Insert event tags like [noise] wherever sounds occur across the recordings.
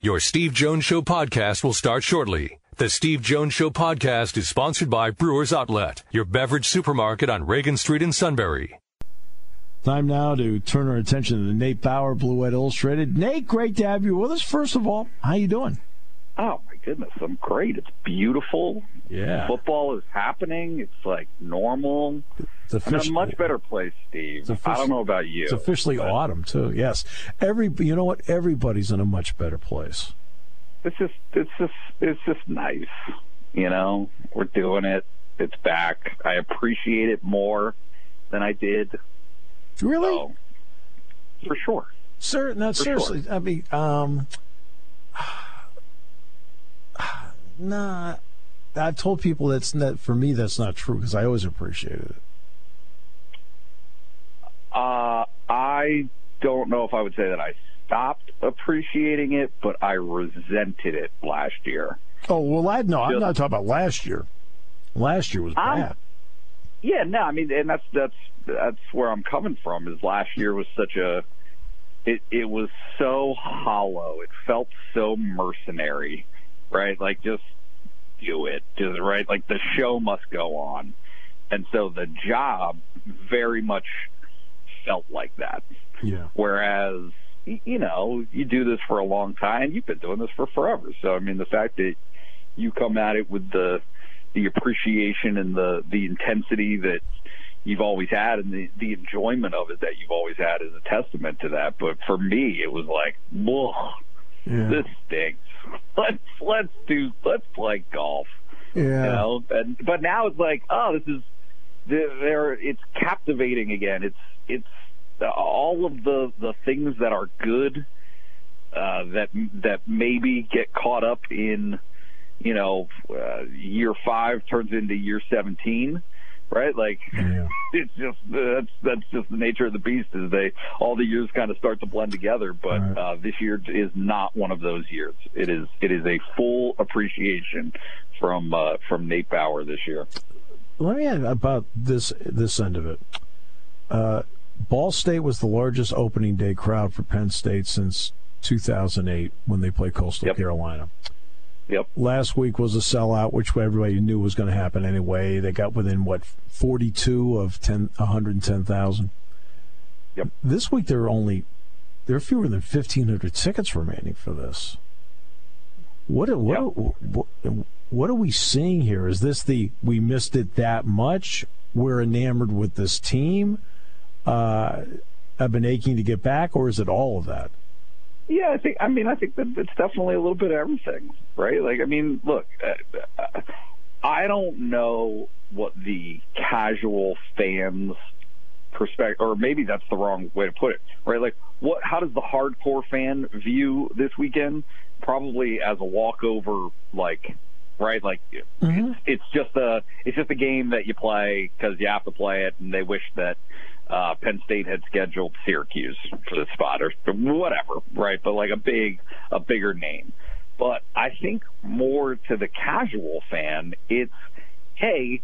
Your Steve Jones Show podcast will start shortly. The Steve Jones Show podcast is sponsored by Brewers Outlet, your beverage supermarket on Reagan Street in Sunbury. Time now to turn our attention to the Nate Bauer Blue White Illustrated. Nate, great to have you with us. First of all, how you doing? Oh my goodness, I'm great. It's beautiful. Yeah. Football is happening. It's like normal. It's I'm in a much better place, Steve. I don't know about you. it's officially but autumn too. Yes. Every you know what? Everybody's in a much better place. It's just it's just it's just nice. You know, we're doing it. It's back. I appreciate it more than I did. Really? So, for sure. Sir, no, For seriously. I mean, um, nah. I've told people that's not for me. That's not true because I always appreciated it. Uh, I don't know if I would say that I stopped appreciating it, but I resented it last year. Oh well, I no, I'm not talking about last year. Last year was I'm- bad. Yeah, no, I mean, and that's that's that's where I'm coming from. Is last year was such a, it it was so hollow. It felt so mercenary, right? Like just do it, just right. Like the show must go on, and so the job very much felt like that. Yeah. Whereas, you know, you do this for a long time. You've been doing this for forever. So, I mean, the fact that you come at it with the the appreciation and the the intensity that you've always had and the the enjoyment of it that you've always had is a testament to that. But for me, it was like, whoa, Yeah. this stinks. [laughs] Let's let's do let's play golf. Yeah. you know and but now it's like oh this is there it's captivating again. It's it's all of the the things that are good uh that that maybe get caught up in you know uh, year 5 turns into year 17 right like Yeah. [laughs] it's just that's that's just the nature of the beast is they all the years kind of start to blend together but Right. uh this year is not one of those years it is it is a full appreciation from uh from Nate Bauer this year Let me add about this this end of it. Uh, Ball State was the largest opening day crowd for Penn State since 2008 when they played Coastal Yep. Carolina. Yep Last week was a sellout, which everybody knew was going to happen anyway. They got within what 42 of 10, 110,000. Yep. This week there are only there are fewer than 1,500 tickets remaining for this. What are- what, are- what what are we seeing here? Is this the we missed it that much? We're enamored with this team. Uh, I've been aching to get back, or is it all of that? Yeah, I think. I mean, I think that it's definitely a little bit of everything, right? Like, I mean, look, uh, I don't know what the casual fans' perspective, or maybe that's the wrong way to put it, right? Like, what? How does the hardcore fan view this weekend? Probably as a walkover, like, right? Like, Mhm. it's, it's just a it's just a game that you play because you have to play it, and they wish that uh, Penn State had scheduled Syracuse for the spot or whatever, right? But like a big, a bigger name. But I think more to the casual fan, it's hey,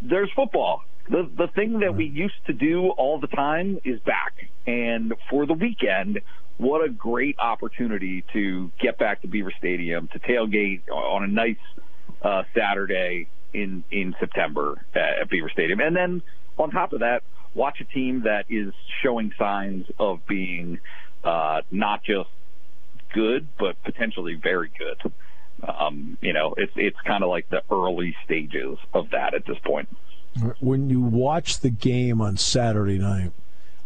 there's football. The the thing that we used to do all the time is back, and for the weekend, what a great opportunity to get back to Beaver Stadium to tailgate on a nice uh, Saturday in in September at, Beaver Stadium, and then on top of that, watch a team that is showing signs of being uh, not just good, but potentially very good. Um, you know, it's it's kind of like the early stages of that at this point. When you watch the game on Saturday night,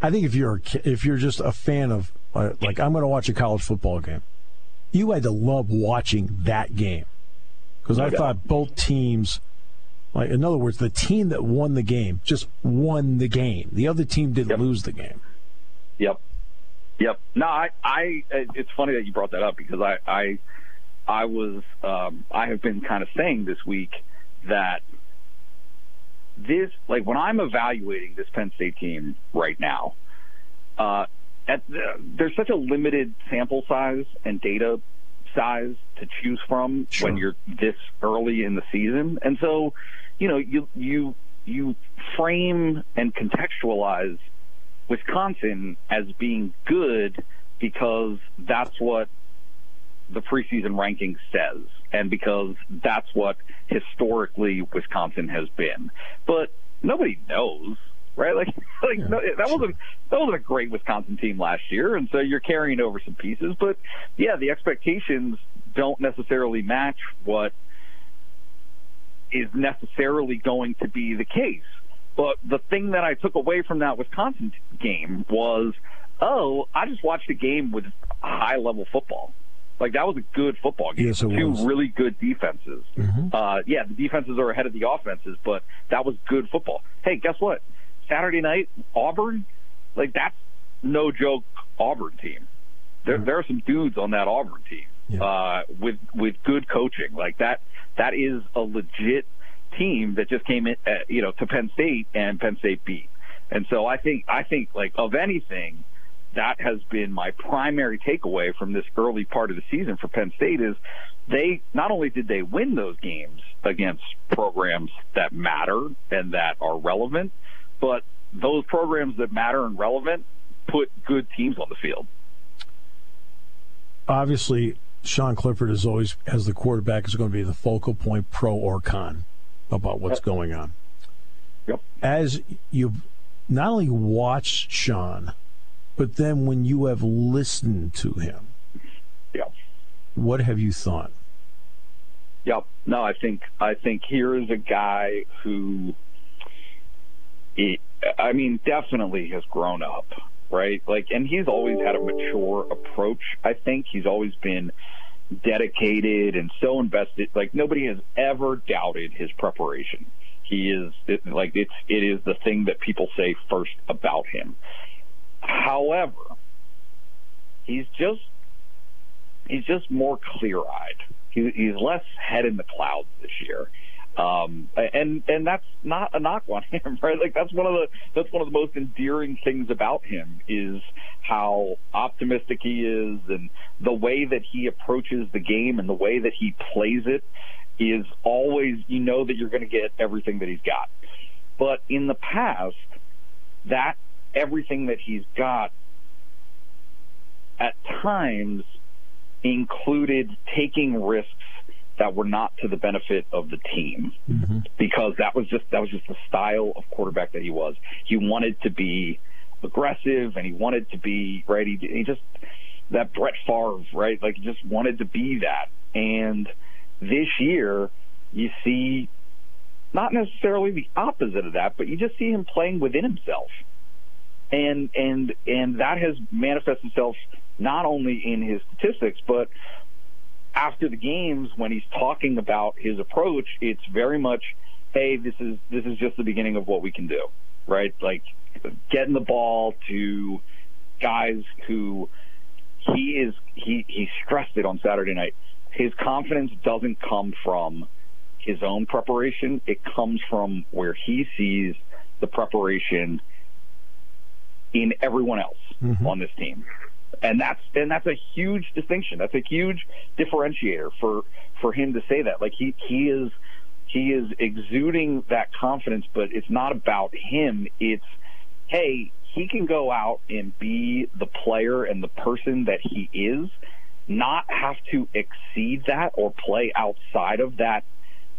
I think if you're if you're just a fan of uh, like I'm going to watch a college football game, you had to love watching that game because I thought both teams, like in other words, the team that won the game just won the game. The other team didn't Yep. lose the game. Yep. Yep. No, I, I, it's funny that you brought that up because I, I, I was, um, I have been kind of saying this week that this, like when I'm evaluating this Penn State team right now, uh, at the, there's such a limited sample size and data size to choose from Sure. when you're this early in the season, and so, you know, you you you frame and contextualize Wisconsin as being good because that's what the preseason ranking says, and because that's what historically Wisconsin has been. But nobody knows, right? Like, [laughs] like yeah, no, that sure. wasn't that wasn't a great Wisconsin team last year, and so you're carrying over some pieces. But yeah, the expectations don't necessarily match what is necessarily going to be the case. But the thing that I took away from that Wisconsin game was, oh, I just watched a game with high level football. Like that was a good football game. Yes, Two was. really good defenses. Mm-hmm. Uh, yeah, the defenses are ahead of the offenses, but that was good football. Hey, guess what? Saturday night, Auburn, like that's no joke Auburn team. There, mm-hmm. there are some dudes on that Auburn team yeah. uh, with with good coaching. Like that, that is a legit team that just came in, uh, you know, to Penn State and Penn State beat. And so I think I think like of anything, that has been my primary takeaway from this early part of the season for Penn State is they not only did they win those games against programs that matter and that are relevant, but those programs that matter and relevant put good teams on the field. Obviously, Sean Clifford is always, as the quarterback, is going to be the focal point, pro or con, about what's yep. going on. Yep. As you've not only watched Sean, but then when you have listened to him, yep. what have you thought? Yep. No, I think I think here is a guy who, he, I mean, definitely has grown up right? Like, and he's always had a mature approach. I think he's always been dedicated and so invested. Like nobody has ever doubted his preparation. He is it, like it's it is the thing that people say first about him. However, he's just he's just more clear eyed. He, he's less head in the clouds this year. Um, and and that's not a knock on him, [laughs] right? Like that's one of the that's one of the most endearing things about him is how optimistic he is, and the way that he approaches the game and the way that he plays it is always you know that you're going to get everything that he's got. But in the past, that everything that he's got at times included taking risks that were not to the benefit of the team mm-hmm. because that was just that was just the style of quarterback that he was. He wanted to be aggressive and he wanted to be right. He, he just that Brett Favre, right? Like he just wanted to be that. And this year, you see not necessarily the opposite of that, but you just see him playing within himself. And and and that has manifested itself not only in his statistics, but after the games when he's talking about his approach, it's very much, hey, this is this is just the beginning of what we can do, right? Like getting the ball to guys who he is he he stressed it on Saturday night. His confidence doesn't come from his own preparation. It comes from where he sees the preparation in everyone else mm-hmm. on this team and that's and that's a huge distinction. That's a huge differentiator for for him to say that. Like he he is he is exuding that confidence, but it's not about him. It's hey, he can go out and be the player and the person that he is, not have to exceed that or play outside of that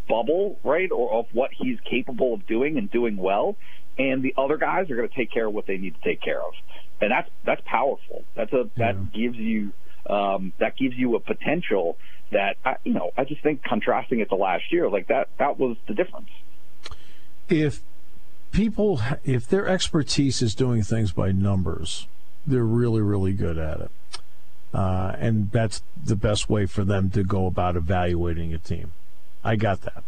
bubble, right? Or of what he's capable of doing and doing well. And the other guys are going to take care of what they need to take care of and that's that's powerful. That's a that yeah. gives you um, that gives you a potential that I, you know. I just think contrasting it to last year, like that that was the difference. If people, if their expertise is doing things by numbers, they're really really good at it, uh, and that's the best way for them to go about evaluating a team. I got that.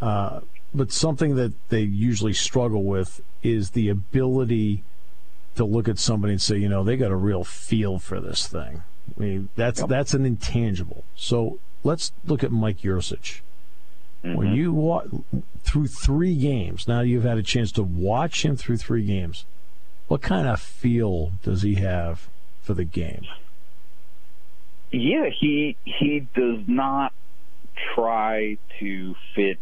Uh, but something that they usually struggle with is the ability to look at somebody and say, you know, they got a real feel for this thing. I mean, that's yep. that's an intangible. So let's look at Mike Yurcich. Mm-hmm. When you walk through three games, now you've had a chance to watch him through three games. What kind of feel does he have for the game? Yeah, he he does not try to fit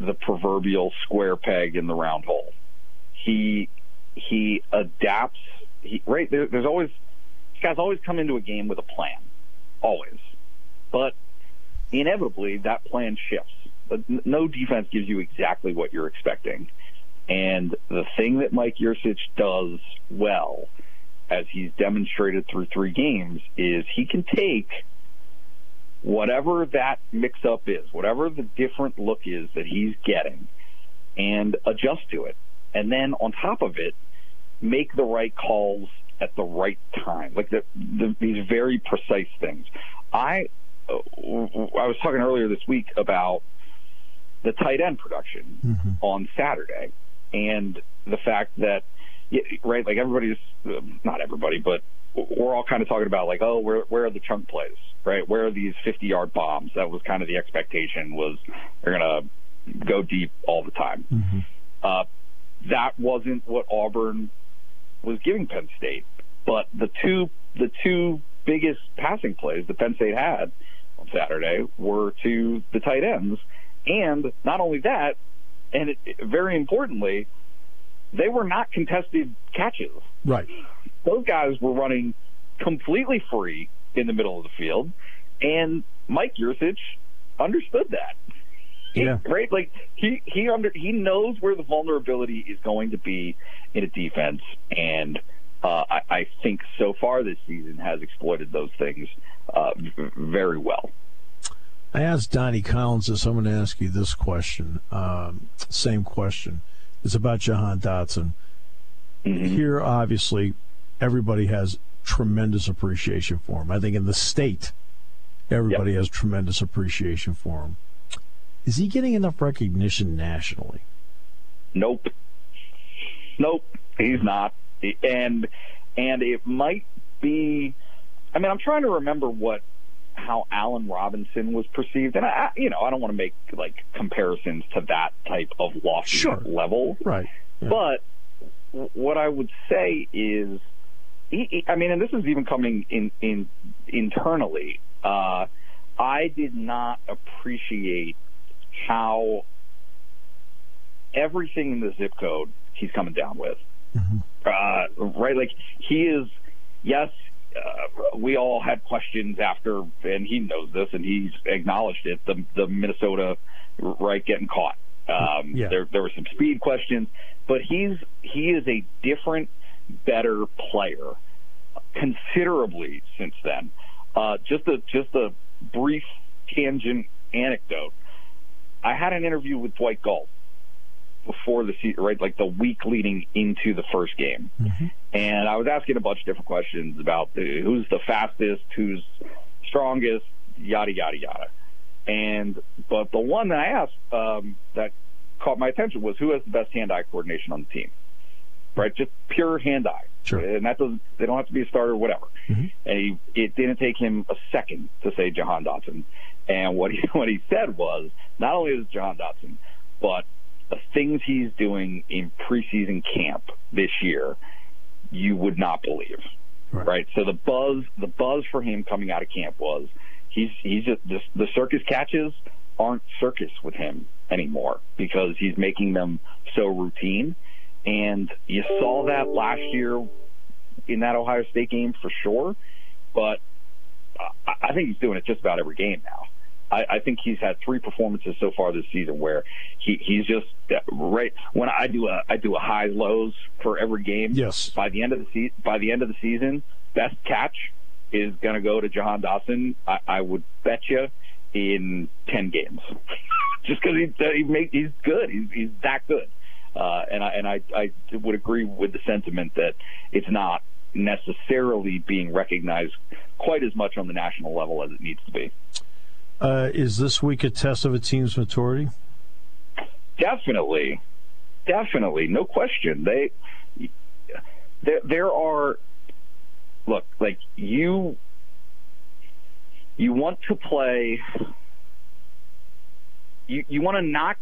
the proverbial square peg in the round hole. He he adapts. He, right there, there's always this guy's always come into a game with a plan, always. But inevitably, that plan shifts. No defense gives you exactly what you're expecting. And the thing that Mike Yurcich does well, as he's demonstrated through three games, is he can take whatever that mix up is, whatever the different look is that he's getting, and adjust to it. And then on top of it, make the right calls at the right time, like the, the, these very precise things. I uh, I was talking earlier this week about the tight end production mm-hmm. on Saturday, and the fact that right, like everybody's not everybody, but we're all kind of talking about like, oh, where where are the chunk plays, right? Where are these 50 yard bombs? That was kind of the expectation was they're gonna go deep all the time. Mm-hmm. Uh, that wasn't what Auburn was giving Penn State. But the two the two biggest passing plays that Penn State had on Saturday were to the tight ends, and not only that, and it, very importantly, they were not contested catches. Right. Those guys were running completely free in the middle of the field, and Mike Yurcich understood that. Yeah. right? Like he he under he knows where the vulnerability is going to be in a defense, and uh, I, I think so far this season has exploited those things uh, very well. I asked Donnie Collins this. I'm going to ask you this question. Um, same question. It's about Jahan Dotson. Mm-hmm. Here, obviously, everybody has tremendous appreciation for him. I think in the state, everybody yep. has tremendous appreciation for him. Is he getting enough recognition nationally? Nope. Nope, he's not. And and it might be. I mean, I'm trying to remember what how Allen Robinson was perceived, and I, you know, I don't want to make like comparisons to that type of lofty sure. level, right? Yeah. But what I would say is, he, he, I mean, and this is even coming in in internally. Uh, I did not appreciate how everything in the zip code he's coming down with. Mm-hmm. Uh, right? Like he is, yes, uh, we all had questions after, and he knows this, and he's acknowledged it. The the Minnesota right getting caught. Um, yeah. There there were some speed questions, but he's he is a different, better player, considerably since then. Uh, just a just a brief tangent anecdote. I had an interview with Dwight Galt before the season, right, like the week leading into the first game, mm-hmm. and I was asking a bunch of different questions about the, who's the fastest, who's strongest, yada yada yada. And but the one that I asked um, that caught my attention was who has the best hand-eye coordination on the team, right? Just pure hand-eye, sure. and that doesn't they don't have to be a starter, or whatever. Mm-hmm. And he, it didn't take him a second to say Jahan Dotson. And what he [laughs] what he said was not only is Jahan Dotson, but the things he's doing in preseason camp this year, you would not believe. Right. right. So the buzz, the buzz for him coming out of camp was he's he's just, just the circus catches aren't circus with him anymore because he's making them so routine. And you saw that last year in that Ohio State game for sure. But I think he's doing it just about every game now. I, I think he's had three performances so far this season where he, he's just right when I do a I do a highs lows for every game. Yes. By the end of the se- by the end of the season, best catch is going to go to Jahan Dotson. I, I would bet you in ten games, [laughs] just because he he make, he's good. He's he's that good. Uh, and I and I I would agree with the sentiment that it's not necessarily being recognized quite as much on the national level as it needs to be. Uh, is this week a test of a team's maturity? Definitely, definitely, no question. They there there are look like you you want to play you you want to not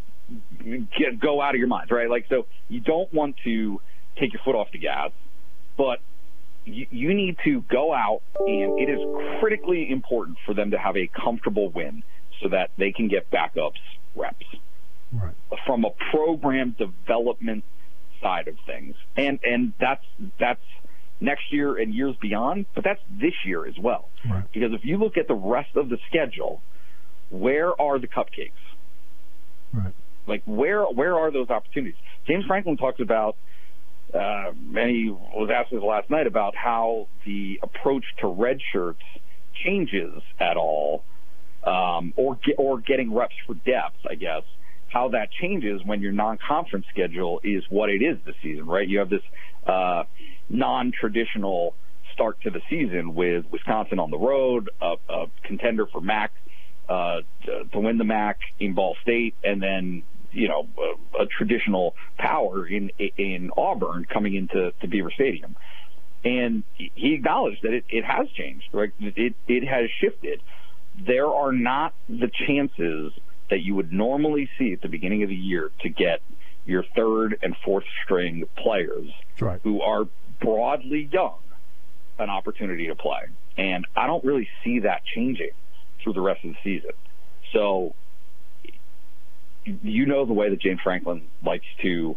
get, go out of your mind, right? Like so you don't want to take your foot off the gas, but you, you need to go out, and it is critically important for them to have a comfortable win so that they can get backups reps. Right. From a program development side of things, and and that's that's next year and years beyond, but that's this year as well. Right. Because if you look at the rest of the schedule, where are the cupcakes? Right. Like where where are those opportunities? James Franklin talks about uh, and he was asked this last night about how the approach to red shirts changes at all, um, or get, or getting reps for depth, I guess. How that changes when your non-conference schedule is what it is this season, right? You have this uh, non-traditional start to the season with Wisconsin on the road, a, a contender for MAC uh, to, to win the MAC in Ball State, and then you know a, a traditional power in in Auburn coming into to Beaver Stadium. And he acknowledged that it, it has changed, right? It it has shifted. There are not the chances that you would normally see at the beginning of the year to get your third and fourth string players right. who are broadly young an opportunity to play. And I don't really see that changing through the rest of the season. So you know the way that James Franklin likes to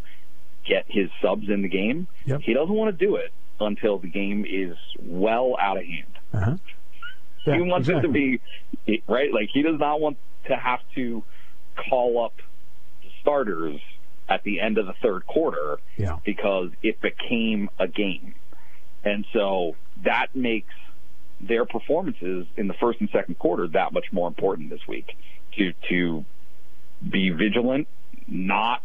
get his subs in the game. Yep. He doesn't want to do it until the game is well out of hand. Uh-huh. Yeah, he wants exactly. it to be right. Like he does not want to have to call up starters at the end of the third quarter yeah. because it became a game, and so that makes their performances in the first and second quarter that much more important this week to to be vigilant, not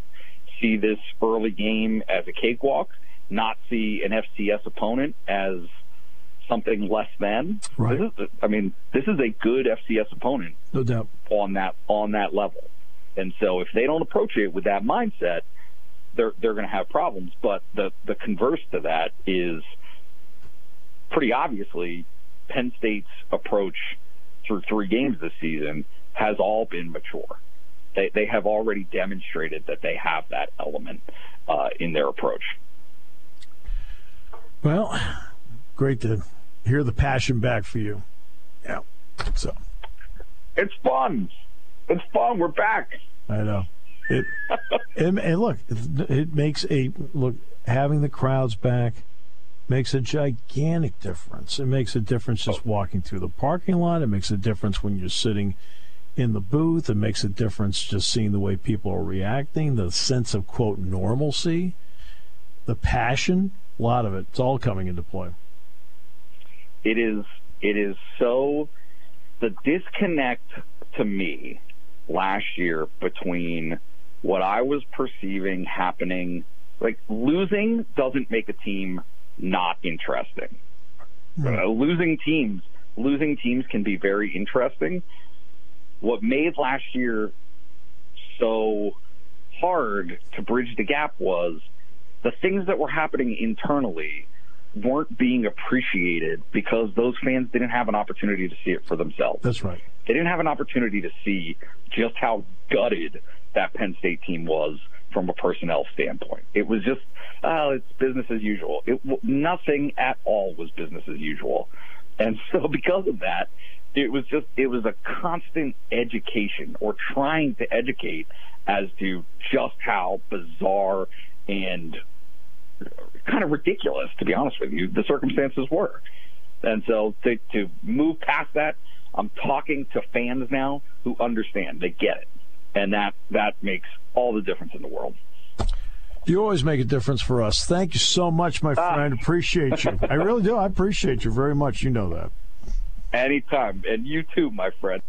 see this early game as a cakewalk, not see an FCS opponent as something less than. Right. This is, I mean, this is a good FCS opponent No doubt. on that on that level, and so if they don't approach it with that mindset, they're they're going to have problems. But the the converse to that is pretty obviously Penn State's approach through three games this season has all been mature. They they have already demonstrated that they have that element uh, in their approach. Well, great to hear the passion back for you. Yeah. So It's fun. It's fun. We're back. I know it. [laughs] and, and look, it, it makes a look having the crowds back makes a gigantic difference. It makes a difference just walking through the parking lot. It makes a difference when you're sitting in the booth. It makes a difference just seeing the way people are reacting, the sense of quote normalcy, the passion. A lot of it. It's all coming into play. It is. It is so. The disconnect to me last year between what I was perceiving happening, like losing doesn't make a team not interesting. Uh, losing teams, losing teams can be very interesting. What made last year so hard to bridge the gap was the things that were happening internally weren't being appreciated because those fans didn't have an opportunity to see it for themselves. That's right. They didn't have an opportunity to see just how gutted that Penn State team was from a personnel standpoint. It was just, oh, it's business as usual. It nothing at all was business as usual, and so [laughs] because of that, it was just it was a constant education or trying to educate as to just how bizarre and kind of ridiculous, to be honest with you, the circumstances were. And so to, to move past that, I'm talking to fans now who understand, they get it, and that that makes all the difference in the world. You always make a difference for us. Thank you so much, my ah. friend. Appreciate you. I really do. I appreciate you very much. You know that. Anytime, and you too, my friend.